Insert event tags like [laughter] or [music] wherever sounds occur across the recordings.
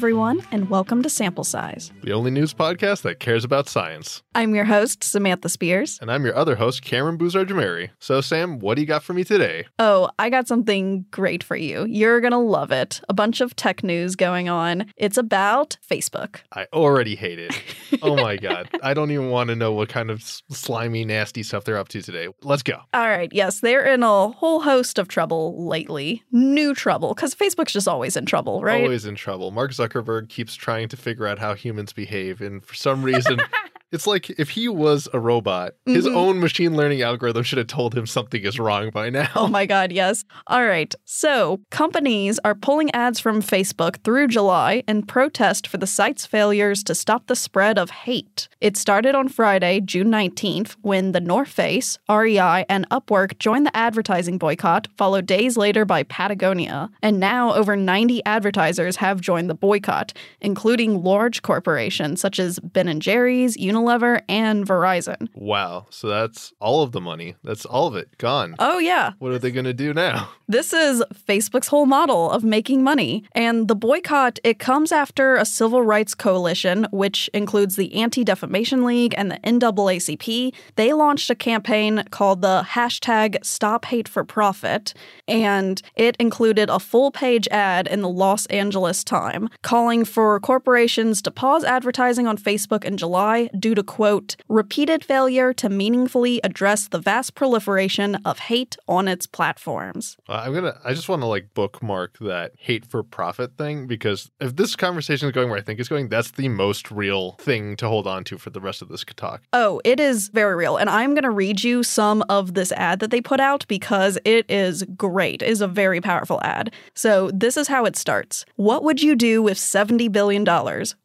Everyone, and welcome to Sample Size. the only news podcast that cares about science. I'm your host, Samantha Spears. And I'm your other host, Cameron Boozar Jamari. So, Sam, what do you got for me today? Oh, I got something great for you. You're going to love it. A bunch of tech news going on. It's about Facebook. I already hate it. [laughs] oh my God. I don't even want to know what kind of slimy, nasty stuff they're up to today. Let's go. All right, yes, they're in a whole host of trouble lately. New trouble, because Facebook's just always in trouble, right? Always in trouble. Mark Zuckerberg keeps trying to figure out how humans behave. And for some reason, [laughs] it's like if he was a robot, his Mhm. own machine learning algorithm should have told him something is wrong by now. Oh my God, yes. All right. So, companies are pulling ads from Facebook through July in protest for the site's failures to stop the spread of hate. It started on Friday, June 19th, when the North Face, REI, and Upwork joined the advertising boycott, followed days later by Patagonia. And now over 90 advertisers have joined the boycott, including large corporations such as Ben & Jerry's, Unilever, and Verizon. Wow. So that's all of the money. That's all of it gone. Oh, yeah. What are they going to do now? [laughs] This is Facebook's whole model of making money. And the boycott, it comes after a civil rights coalition, which includes the Anti Defamation League and the NAACP. They launched a campaign called the hashtag Stop Hate for Profit. And it included a full page ad in the Los Angeles Time calling for corporations to pause advertising on Facebook in July due to, quote, repeated failure to meaningfully address the vast proliferation of hate on its platforms. Uh, I'm gonna. I just want to like bookmark that hate for profit thing because if this conversation is going where I think it's going, that's the most real thing to hold on to for the rest of this talk. Oh, it is very real. And I'm going to read you some of this ad that they put out because it is great. It is a very powerful ad. So, this is how it starts What would you do with $70 billion?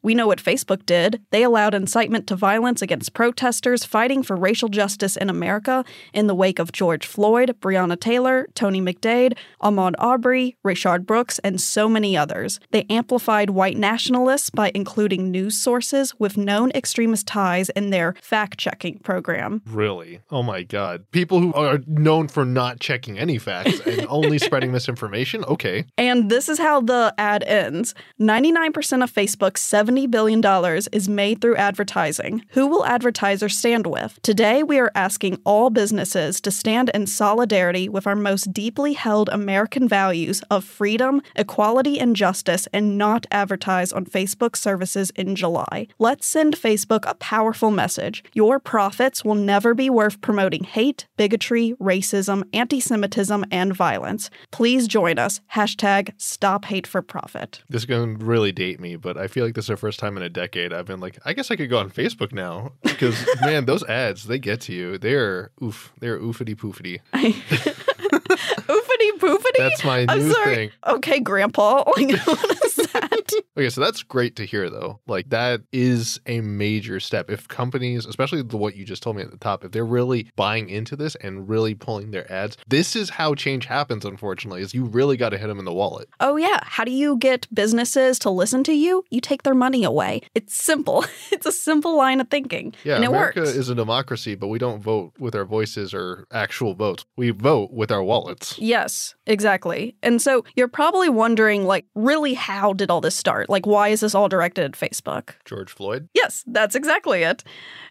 We know what Facebook did. They allowed incitement to violence against protesters fighting for racial justice in America in the wake of George Floyd, Breonna Taylor, Tony McDade, Ahmaud Arbery, Rayshard Brooks, and so many others. They amplified white nationalists by including news sources with known extremist ties in their fact checking program. Really? Oh my god! People who are known for not checking any facts and only spreading [laughs] misinformation. Okay. And this is how the ad ends 99% of Facebook's $70 billion is made through advertising. Who will advertisers stand with? Today, we are asking all businesses to stand in solidarity with our most deeply held American values of freedom, equality, and justice and not advertise on Facebook services in July. Let's send Facebook a powerful message. Your profits will never be worth promoting hate, bigotry, racism, anti Semitism, and violence. Please join us. Hashtag stop hate for profit. This is going to really date me, but I feel like this is the first time in a decade I've been like, I guess I could go on Facebook now because man, those ads they get to you. They're oof. They're oofity poofity. [laughs] Oofity poofity? That's my I'm new sorry. thing. Okay, Grandpa. [laughs] Like, what is that? [laughs] Okay, so that's great to hear though. Like that is a major step. If companies, especially the what you just told me at the top, if they're really buying into this and really pulling their ads, this is how change happens unfortunately. Is you really got to hit them in the wallet. Oh, yeah. How do you get businesses to listen to you? You take their money away. It's simple. [laughs] It's a simple line of thinking. Yeah, and it America works. is a democracy, but we don't vote with our voices or actual votes. We vote with our wallets. Yes, exactly. And so you're probably wondering, like, really, how did all this start? Like, why is this all directed at Facebook? George Floyd. Yes, that's exactly it.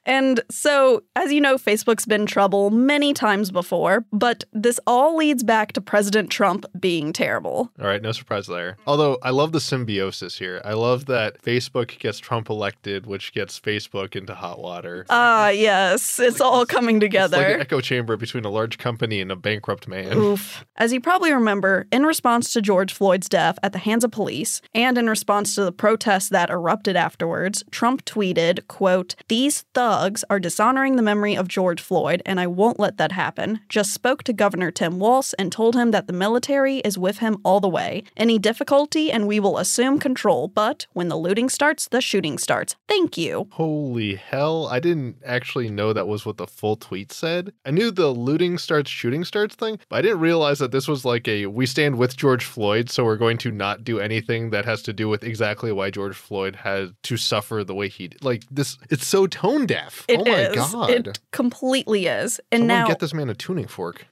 And so, as you know, Facebook's been trouble many times before, but this all leads back to President Trump being terrible. All right, no surprise there. Although I love the symbiosis here. I love that Facebook gets Trump elected, which gets Facebook into hot water. Ah, yes, it's all coming It's like an together. echo chamber between a large company and a bankrupt man. Oof. As you probably remember, in response to George Floyd's death at the hands of police, and in response to the protests that erupted afterwards, Trump tweeted, quote, These thugs are dishonoring the memory of George Floyd, and I won't let that happen. Just spoke to Governor Tim Walz and told him that the military is with him all the way. Any difficulty, and we will assume control, but when the looting starts, the shooting starts. Thank you. Holy hell. I didn't actually know that was what the full tweet said. I knew the looting starts, shooting starts thing, but I didn't realize that this was like a we stand with George Floyd, so we're going to not do anything that has to do with exactly why George Floyd had to suffer the way he did. Like this, it's so tone deaf. It oh my is. god. It completely is. And Someone now get this man a tuning fork.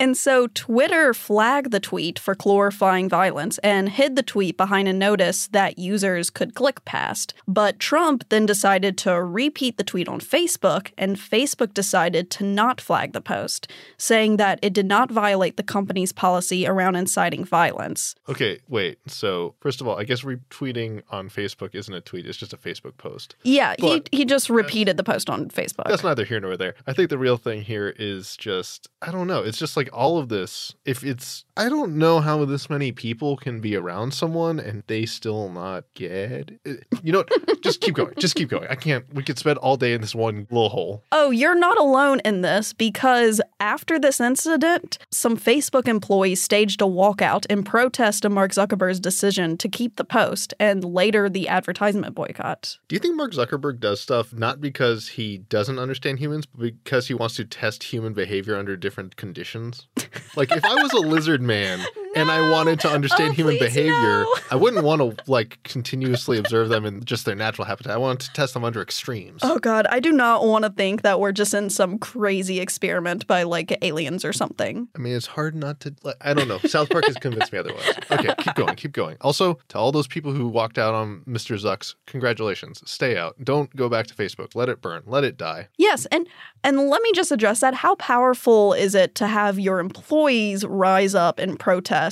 And so Twitter flagged the tweet for glorifying violence and hid the tweet behind a notice that users could click past. But Trump then decided to repeat the tweet on Facebook, and Facebook decided to not flag the post, saying that it did not violate the company's policy around inciting violence. Okay, wait. So, first of all, I guess retweeting on Facebook isn't a tweet, it's just a Facebook post. Yeah, But- he, he just repeated the post on Facebook. That's neither here nor there. I think the real thing here is just, I don't know. It's just like all of this. If it's, I don't know how this many people can be around someone and they still not get it. You know, what? just keep going. Just keep going. I can't, we could spend all day in this one little hole. Oh, you're not alone in this because after this incident, some Facebook employees staged a walkout in protest of Mark Zuckerberg's decision to keep the post and later the advertisement boycott. Do you think Mark Zuckerberg does stuff not because he doesn't understand humans, but because he wants to test human behavior under different conditions? Like if I was a lizard man [laughs] and I wanted to understand Oh, human behavior, no. I wouldn't want to like continuously observe them in just their natural habitat. I want to test them under extremes. Oh god, I do not want to think that we're just in some crazy experiment by like aliens or something. I mean, it's hard not to. Like, I don't know. South Park has convinced me otherwise. Okay, keep going, keep going. Also, to all those people who walked out on Mr. Zucks, congratulations. Stay out. Don't go back to Facebook. Let it burn. Let it die. Yes, and and let me just address that. How powerful is it to have your employees rise up and protest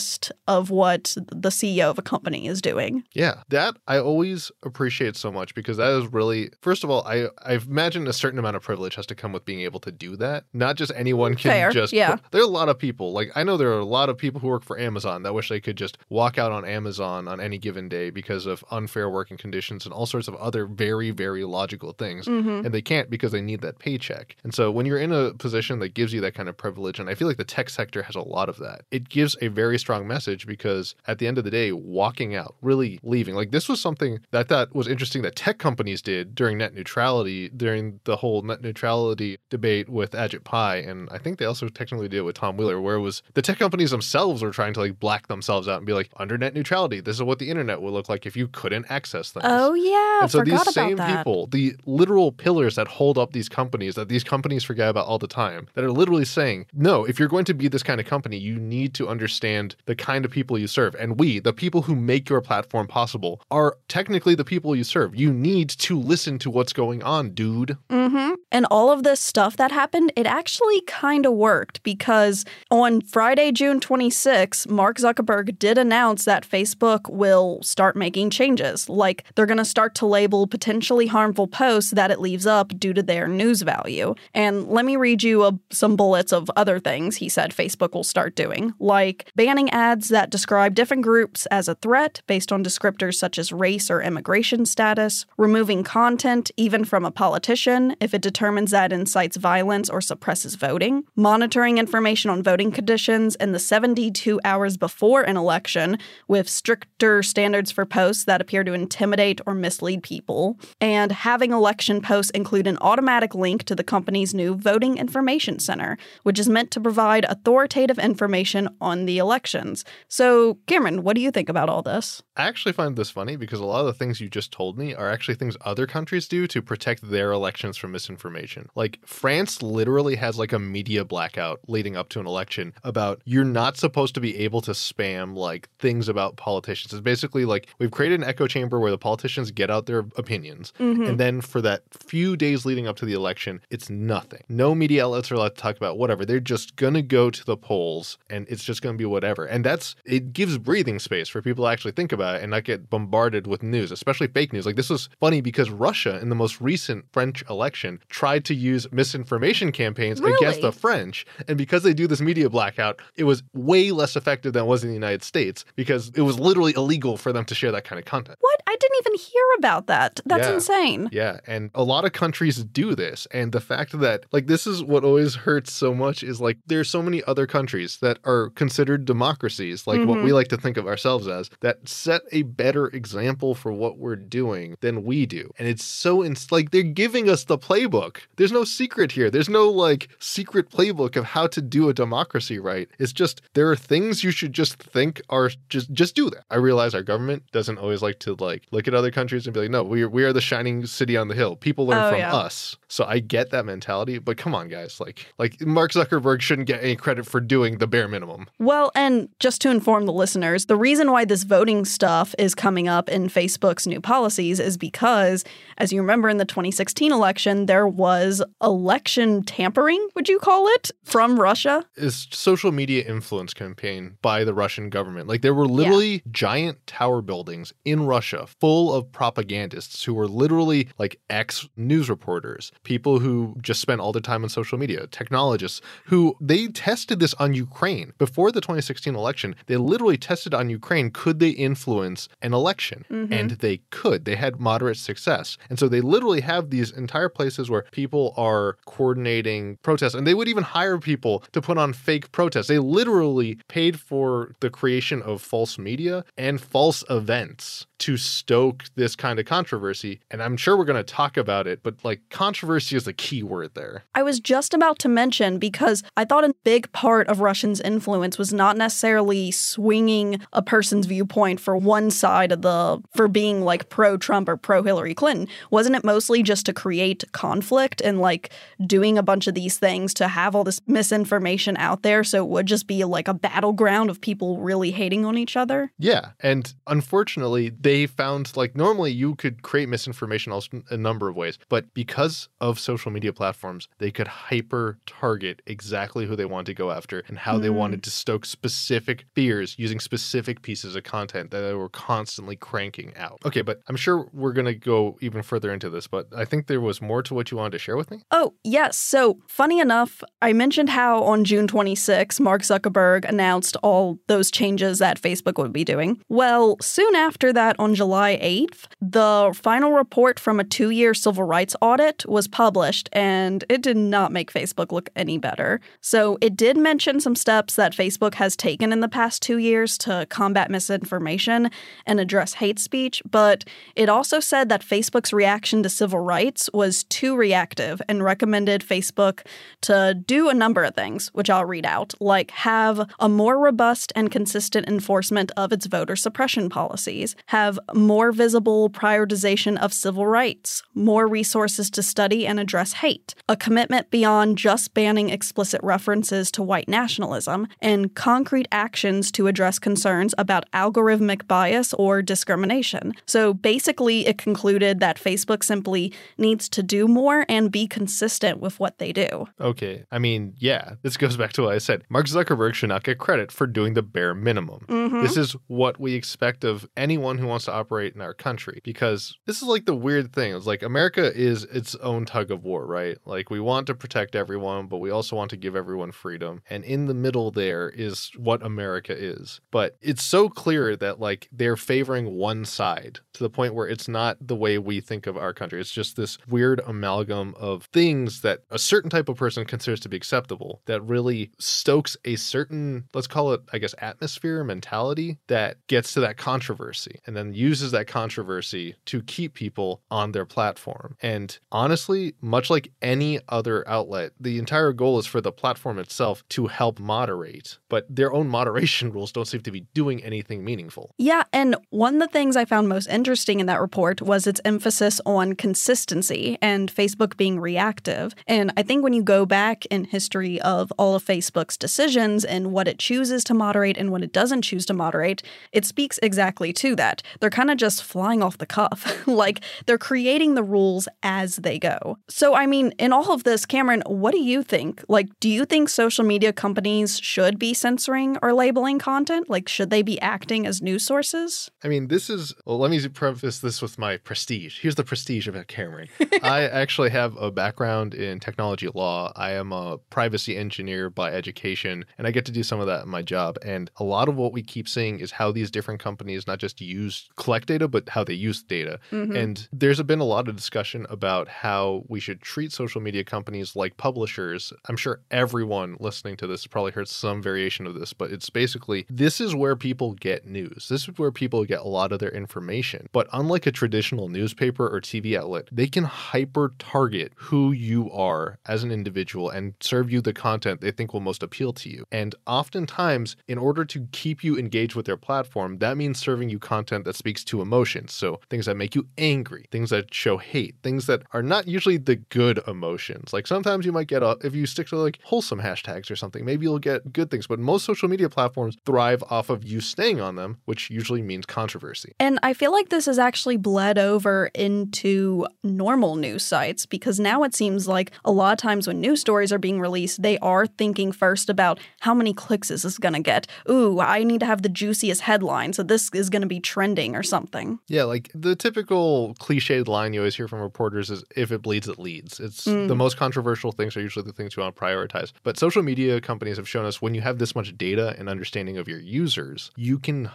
of what the CEO of a company is doing? Yeah, that I always appreciate so much because that is really first of all, I I imagine a certain amount of privilege has to come with being able to do that. Not just anyone can Fair, just yeah. there are a lot of people, like I know there are a lot of people who work for Amazon that wish they could just walk out on Amazon on any given day because of unfair working conditions and all sorts of other very very logical things. Mm-hmm. And they can't because they need that paycheck. And so when you're in a position that gives you that kind of privilege, and I feel like the tech sector has a lot of that, it gives a very strong message because at the end of the day, walking out, really leaving, like this was something that I thought was interesting that tech companies did during net neutrality, during the whole net neutrality debate with Ajit Pai. And I think they also technically did it with Tom Wheeler, where it was the tech companies themselves were trying to like black themselves out and be like, under net neutrality, this is what the internet would look like if you couldn't access things. Oh yeah, And so forgot these same that. people, the literal pillars that hold up these companies that these companies forget about all the time, that are literally saying, no, if you're going to be this kind of company, you need to understand the kind of people you serve. And we, the people who make your platform possible, are technically the people you serve. You need to listen to what's going on, dude. Mm-hmm. And all of this stuff that happened, it actually kind of worked because on Friday, June 26, Mark Zuckerberg did announce that Facebook will start making changes. Like they're going to start to label potentially harmful posts that it leaves up due to their news value. And let me read you a, some bullets of other things he said Facebook will start doing, like banning ads that describe different groups as a threat based on descriptors such as race or immigration status, removing content even from a politician if it determines that incites violence or suppresses voting, monitoring information on voting conditions in the 72 hours before an election with stricter standards for posts that appear to intimidate or mislead people, and having election posts include an automatic link to the company's new Voting Information Center, which is meant to provide authoritative information on the elections. So, Cameron, what do you think about all this? I actually find this funny because a lot of the things you just told me are actually things other countries do to protect their elections from misinformation. Like France literally has like a media blackout leading up to an election about you're not supposed to be able to spam like things about politicians. It's basically like we've created an echo chamber where the politicians get out their opinions mm-hmm. and then for that few days leading up to the election, it's nothing. No media outlets are allowed to talk about whatever. They're just going to go to the polls and it's just going to be whatever. And that's, it gives breathing space for people to actually think about it and not get bombarded with news, especially fake news. Like this was funny because Russia in the most recent French election tried to use misinformation campaigns against the French. And because they do this media blackout, it was way less effective than it was in the United States because it was literally illegal for them to share that kind of content. What? I didn't even hear about that. That's Yeah. insane. Yeah, and a lot of countries do this. And the fact that, like, this is what always hurts so much is like there's so many other countries that are considered democracies, like what Mhm. we like to think of ourselves as, that set a better example for what we're doing than we do. And it's so ins- like they're giving us the playbook. There's no secret here. There's no like secret playbook of how to do a democracy right. It's just there are things you should just think are just just do that. I realize our government doesn't always like to like look at other countries and be like, no, we are, we are the shining city on the hill. People learn Oh, from yeah. us. So I get that mentality, but come on, guys, like like Mark Zuckerberg shouldn't get any credit for doing the bare minimum. Well, and just to inform the listeners, the reason why this voting stuff is coming up in Facebook's new policies is because, as you remember in the 2016 election, there was election tampering, would you call it, from Russia? is social media influence campaign by the Russian government. Like there were literally giant tower buildings in Russia full of propagandists who were literally like ex news reporters, people who just spent all their time on social media, technologists who they tested this on Ukraine before the 2016 election. They literally tested on Ukraine could they influence an election? Mm-hmm. And they could. They had moderate success. And so they literally have these entire places where people are coordinating protests and they would even hire people to put on fake protests. They literally paid for the creation of false media and false events to stoke this kind of controversy. And I'm sure we're going to talk about it, but like controversy is the key word there. I was just about to mention because I thought a big part of Russian's influence was not necessarily swinging a person's viewpoint for one side of the, for being like pro Trump or pro Hillary Clinton. Wasn't it mostly just to create conflict and like doing a bunch of these things to have all this misinformation out there so it would just be like a battleground of people really hating on each other? Yeah. And unfortunately, they found like normally you could create misinformation also a number of ways, but because of social media platforms, they could hyper target exactly who they wanted to go after and how they Mm. wanted to stoke specific fears using specific pieces of content that they were constantly cranking out. Okay, but I'm sure we're going to go even further into this, but I think there was more to what you wanted to share with me. Oh, yes. So, funny enough, I mentioned how on June 26, Mark Zuckerberg announced all those changes that Facebook would be doing. Well, soon after that, on July 8th, the final report from a two year civil rights audit was published, and it did not make Facebook look any better. So, it did mention some steps that Facebook has taken in the past two years to combat misinformation and address hate speech, but it also said that Facebook's reaction to civil rights was too reactive and recommended Facebook to do a number of things, which I'll read out, like have a more robust and consistent enforcement of its voter suppression policies, have more visible prioritization of civil rights, more resources to study and address hate, a commitment beyond just banning explicit references to white nationalism, and concrete actions to address concerns about algorithmic bias or discrimination. So basically, it concluded that Facebook simply needs to do more and be consistent with what they do. Okay. I mean, yeah, this goes back to what I said. Mark Zuckerberg should not get credit for doing the bare minimum. Mhm. This is what we expect of anyone who wants to operate in our country because this is like the weird thing. It's like America is its own tug of war, right? Like we want to protect everyone, but we also want to give everyone freedom. And in the middle there is what America is. But it's so clear that like they're favoring one side to the point where it's not the way we think of our country. It's just this weird amalgam of things that a certain type of person considers to be acceptable that really stokes a certain, let's call it, I guess, atmosphere mentality that gets to that controversy and then uses that controversy to keep people on their platform. And honestly, much like any other outlet, the entire goal is for the platform itself to help moderate, but their own moderation [laughs] rules don't seem to be doing anything meaningful. Yeah, and one of the things I found most interesting in that report was its emphasis on consistency and Facebook being reactive. And I think when you go back in history of all of Facebook's decisions and what it chooses to moderate and what it doesn't choose to moderate, it speaks exactly to that. They're kind of just flying off the cuff. [laughs] like they're creating the rules as they go. So, I mean, in all of this, Cameron, what do you think? Like, do you think social media companies should be censoring or labeling content? Like, should they be acting as news sources? I mean, this is, well, let me preface this with my prestige. Here's the prestige about Cameron. [laughs] I actually have a background in technology law. I am a privacy engineer by education, and I get to do some of that in my job. And a lot of what we keep seeing is how these different companies not just use, collect data, but how they use data. Mhm. And there's been a lot of discussion about how we should treat social media companies like publishers. I'm sure everyone listening to this probably heard some variation of this, but it's basically this is where people get news. This this is where people get a lot of their information. But unlike a traditional newspaper or TV outlet, they can hyper target who you are as an individual and serve you the content they think will most appeal to you. And oftentimes, in order to keep you engaged with their platform, that means serving you content that speaks to emotions. So things that make you angry, things that show hate, things that are not usually the good emotions. Like sometimes you might get a, if you stick to like wholesome hashtags or something, maybe you'll get good things. But most social media platforms thrive off of you staying on them, which usually means controversy. And I feel like this has actually bled over into normal news sites because now it seems like a lot of times when news stories are being released, they are thinking first about how many clicks is this going to get? Ooh, I need to have the juiciest headline, so this is going to be trending or something. Yeah, like the typical cliched line you always hear from reporters is if it bleeds, it leads. It's mm. the most controversial things are usually the things you want to prioritize. But social media companies have shown us when you have this much data and understanding of your users, you can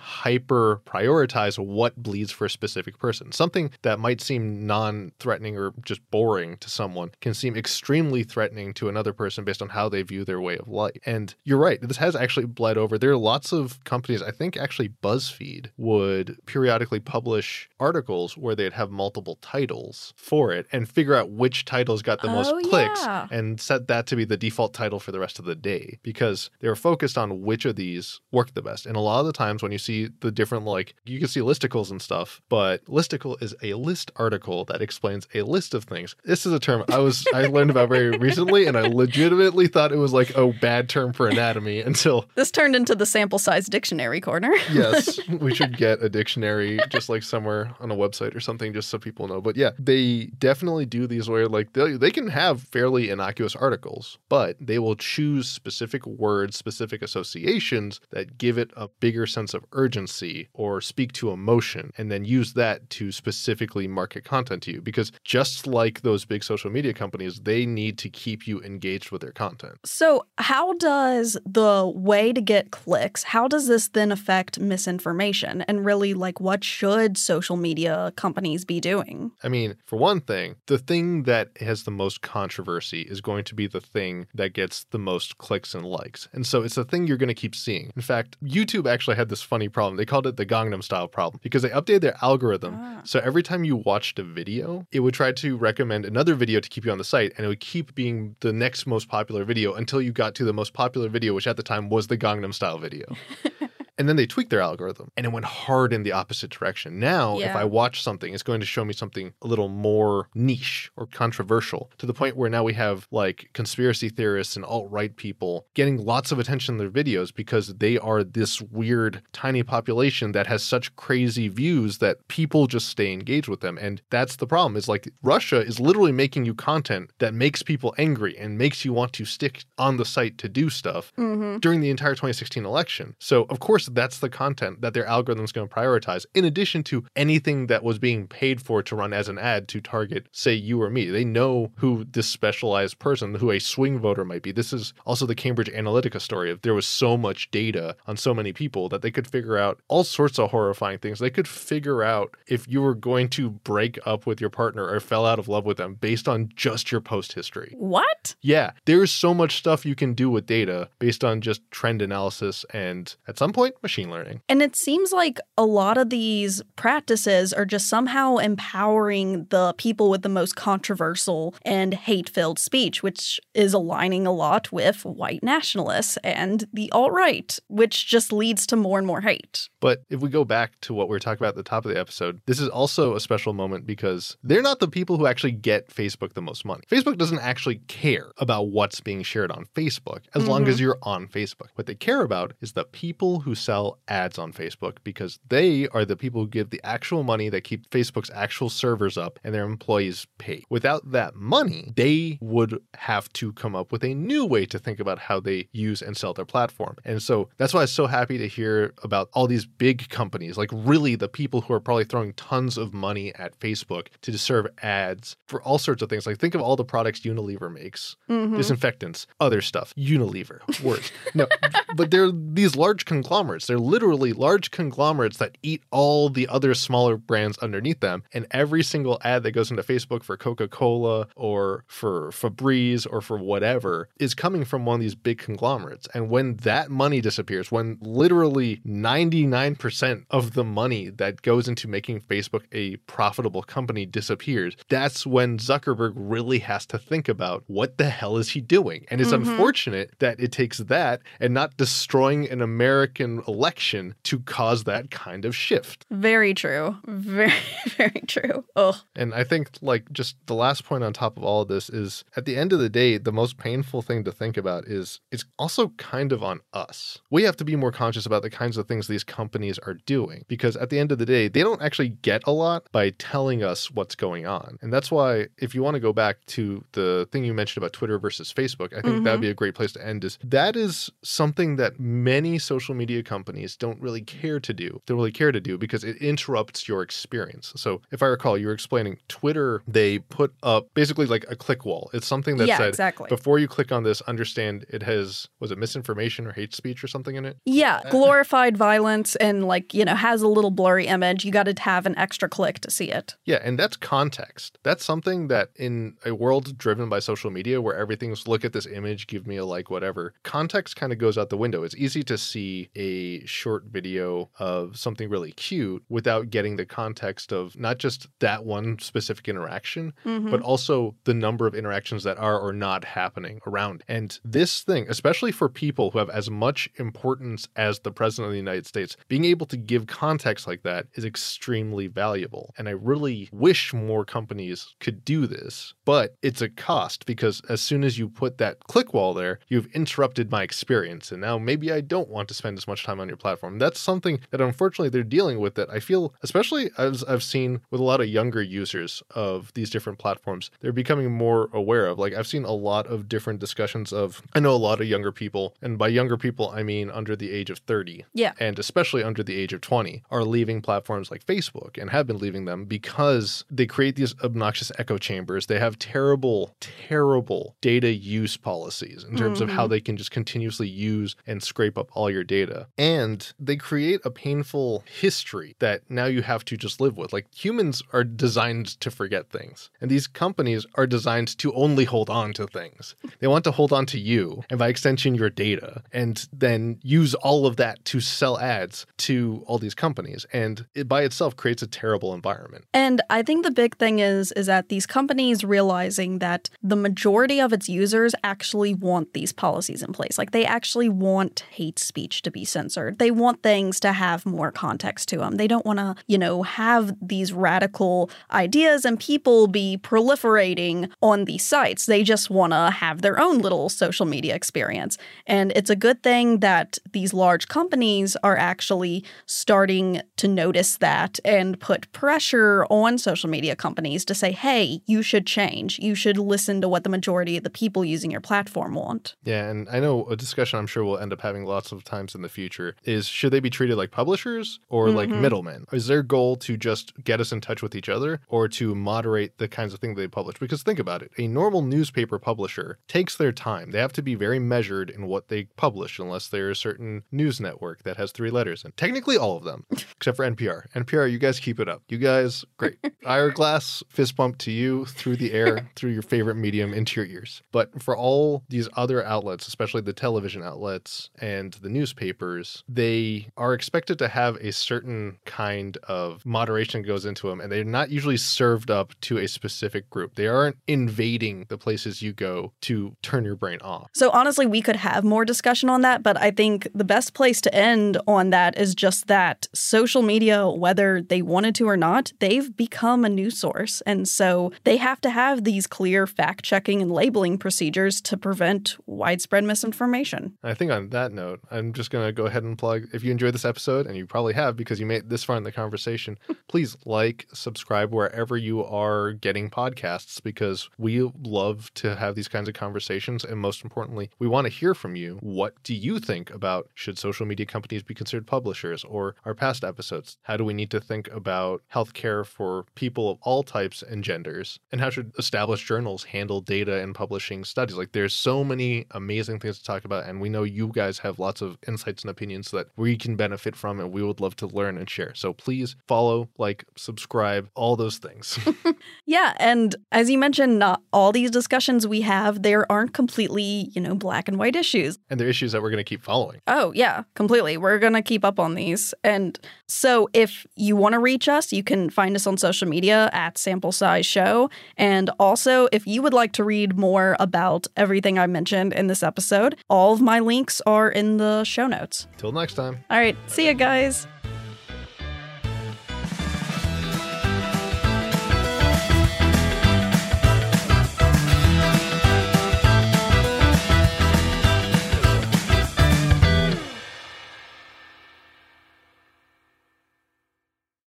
hyper prioritize what bleeds for a specific person. Something that might seem non threatening or just boring to someone can seem extremely threatening to another person based on how they view their way of life. And you're right, this has actually bled over. There are lots of companies, I think actually BuzzFeed would periodically publish articles where they'd have multiple titles for it and figure out which titles got the most oh, clicks yeah. and set that to be the default title for the rest of the day because they were focused on which of these worked the best. And a lot of the times when you see the different, like, you can see listicles and stuff, but listicle is a list article that explains a list of things. This is a term I was, I learned about very recently and I legitimately thought it was like a bad term for anatomy until. [laughs] This turned into the sample size dictionary corner. [laughs] yes, we should get a dictionary just like somewhere on a website or something just so people know. But yeah, they definitely do these where like they, they can have fairly innocuous articles, but they will choose specific words, specific associations that give it a bigger sense of urgency or speak to emotion, and then use that to specifically market content to you. Because just like those big social media companies, they need to keep you engaged with their content. So, how does the way to get clicks, how does this then affect misinformation? And really, like, what should social media companies be doing? I mean, for one thing, the thing that has the most controversy is going to be the thing that gets the most clicks and likes. And so it's the thing you're going to keep seeing. In fact, YouTube actually had this funny problem. They called it the Gangnam style problem because they updated their algorithm. Ah. So every time you watched a video, it would try to recommend another video to keep you on the site and it would keep being the next most popular video until you got to the most popular video, which at the time was the Gangnam style video. [laughs] And then they tweaked their algorithm and it went hard in the opposite direction. Now, yeah. if I watch something, it's going to show me something a little more niche or controversial to the point where now we have like conspiracy theorists and alt right people getting lots of attention in their videos because they are this weird, tiny population that has such crazy views that people just stay engaged with them. And that's the problem is like Russia is literally making you content that makes people angry and makes you want to stick on the site to do stuff mm-hmm. during the entire 2016 election. So, of course, that's the content that their algorithm is going to prioritize, in addition to anything that was being paid for to run as an ad to target, say, you or me. They know who this specialized person, who a swing voter might be. This is also the Cambridge Analytica story of there was so much data on so many people that they could figure out all sorts of horrifying things. They could figure out if you were going to break up with your partner or fell out of love with them based on just your post history. What? Yeah, there's so much stuff you can do with data based on just trend analysis and at some point machine learning. And it seems like a lot of these practices are just somehow empowering the people with the most controversial and hate filled speech, which is aligning a lot with white nationalists and the alt right, which just leads to more and more hate. But if we go back to what we were talking about at the top of the episode, this is also a special moment because they're not the people who actually get Facebook the most money. Facebook doesn't actually care about what's being shared on Facebook as mm-hmm. long as you're on Facebook. What they care about is the people who sell ads on Facebook because they are the people who give the actual money that keep Facebook's actual servers up and their employees pay. Without that money, they would have to come up with a new way to think about how they use and sell their platform. And so that's why I was so happy to hear about all these big companies, like really the people who are probably throwing tons of money at Facebook to serve ads for all sorts of things. Like think of all the products Unilever makes, mm-hmm. disinfectants, other stuff, Unilever, words. no, [laughs] but they're these large conglomerates conglomerates. They're literally large conglomerates that eat all the other smaller brands underneath them. And every single ad that goes into Facebook for Coca Cola or for Febreze or for whatever is coming from one of these big conglomerates. And when that money disappears, when literally 99% of the money that goes into making Facebook a profitable company disappears, that's when Zuckerberg really has to think about what the hell is he doing? And it's Mhm. unfortunate that it takes that and not destroying an American election to cause that kind of shift. Very true. Very, [laughs] very true. Oh, And I think, like, just the last point on top of all of this is at the end of the day, the most painful thing to think about is it's also kind of on us. We have to be more conscious about the kinds of things these companies are doing because at the end of the day, they don't actually get a lot by telling us what's going on. And that's why, if you want to go back to the thing you mentioned about Twitter versus Facebook, I think Mhm. that'd be a great place to end. Is that is something that many social media companies don't really care to do. Don't really care to do because it interrupts your experience. So if I recall, you were explaining Twitter, they put up basically like a click wall. It's something that yeah, said exactly. before you click on this, understand it has was it misinformation or hate speech or something in it? Yeah, Uh, glorified violence and like, you know, has a little blurry image. You got to have an extra click to see it. Yeah, and that's context. That's something that in a world driven by social media where everything's look at this image, give me a like, whatever, context kind of goes out the window. It's easy to see a short video of something really cute without getting the context of not just that one specific interaction, Mhm. but also the number of interactions that are or not happening around. And this thing, especially for people who have as much importance as the president of the United States, being able to give context like that is extremely valuable. And I really wish more companies could do this, but it's a cost because as soon as you put that click wall there, you've interrupted my experience. And now maybe I don't want to spend as much time on your platform. That's something that unfortunately they're dealing with that I feel, especially as I've seen with a lot of younger users of these different platforms, they're becoming more aware of. Like I've seen a lot of different discussions of, I know a lot of younger people, and by younger people, I mean under the age of 30 Yeah. and especially under the age of 20 are leaving platforms like Facebook and have been leaving them because they create these obnoxious echo chambers. They have terrible, terrible data use policies in terms of how mm-hmm. they can just continuously use and scrape up all your data. And they create a painful history that now you have to just live with. Like humans are designed to forget things, and these companies are designed to only hold on to things. [laughs] They want to hold on to you and by extension your data and then use all of that to sell ads to all these companies. And it by itself creates a terrible environment. And I think the big thing is is that these companies realizing that the majority of its users actually want these policies in place. Like they actually want hate speech to be censored. They want things to have more context to them. They don't want to, you know, have these radical ideas and people be proliferating on these sites. They just want to have their own little social media experience. And it's a good thing that these large companies are actually starting to notice that and put pressure on social media companies to say, hey, you should change. You should listen to what the majority of the people using your platform want. Yeah, and I know a discussion I'm sure we'll end up having lots of times in the future is should they be treated like publishers or like Mhm. middlemen? Is their goal to just get us in touch with each other or to moderate the kinds of things they publish? Because think about it, a normal newspaper publisher takes their time. They have to be very measured in what they publish unless they're a certain news network that has three letters and technically all of them [laughs] except for NPR. NPR, you guys keep it up. You guys, great. [laughs] Hourglass, fist bump to you through the air, [laughs] through your favorite medium into your ears. But for all these other outlets, especially the television outlets and the newspapers, they are expected to have a certain kind of moderation goes into them, and they're not usually served up to a specific group. They aren't invading the places you go to turn your brain off. So, honestly, we could have more discussion on that, but I think the best place to end on that is just that social media, whether they wanted to or not, they've become a news source. And so they have to have these clear fact checking and labeling procedures to prevent widespread misinformation. I think on that note, I'm just going to go ahead and plug if you enjoyed this episode, and you probably have because you made it this far in the conversation, [laughs] please like, subscribe wherever you are getting podcasts because we love to have these kinds of conversations. And most importantly, we want to hear from you. What do you think about should social media companies be considered publishers or our past episodes? How do we need to think about healthcare for people of all types and genders? And how should established journals handle data and publishing studies? Like, there's so many amazing things to talk about. And we know you guys have lots of insights and opinions that we can benefit from and we would love to learn and share. So please follow, like, subscribe, all those things. [laughs] yeah, and as you mentioned, not all these discussions we have there aren't completely, you know, black and white issues. And they're issues that we're going to keep following. Oh, yeah, completely. We're going to keep up on these. And so if you want to reach us, you can find us on social media at Sample Size Show. And also, if you would like to read more about everything I mentioned in this episode, all of my links are in the show notes. Till next time. All right, see you guys.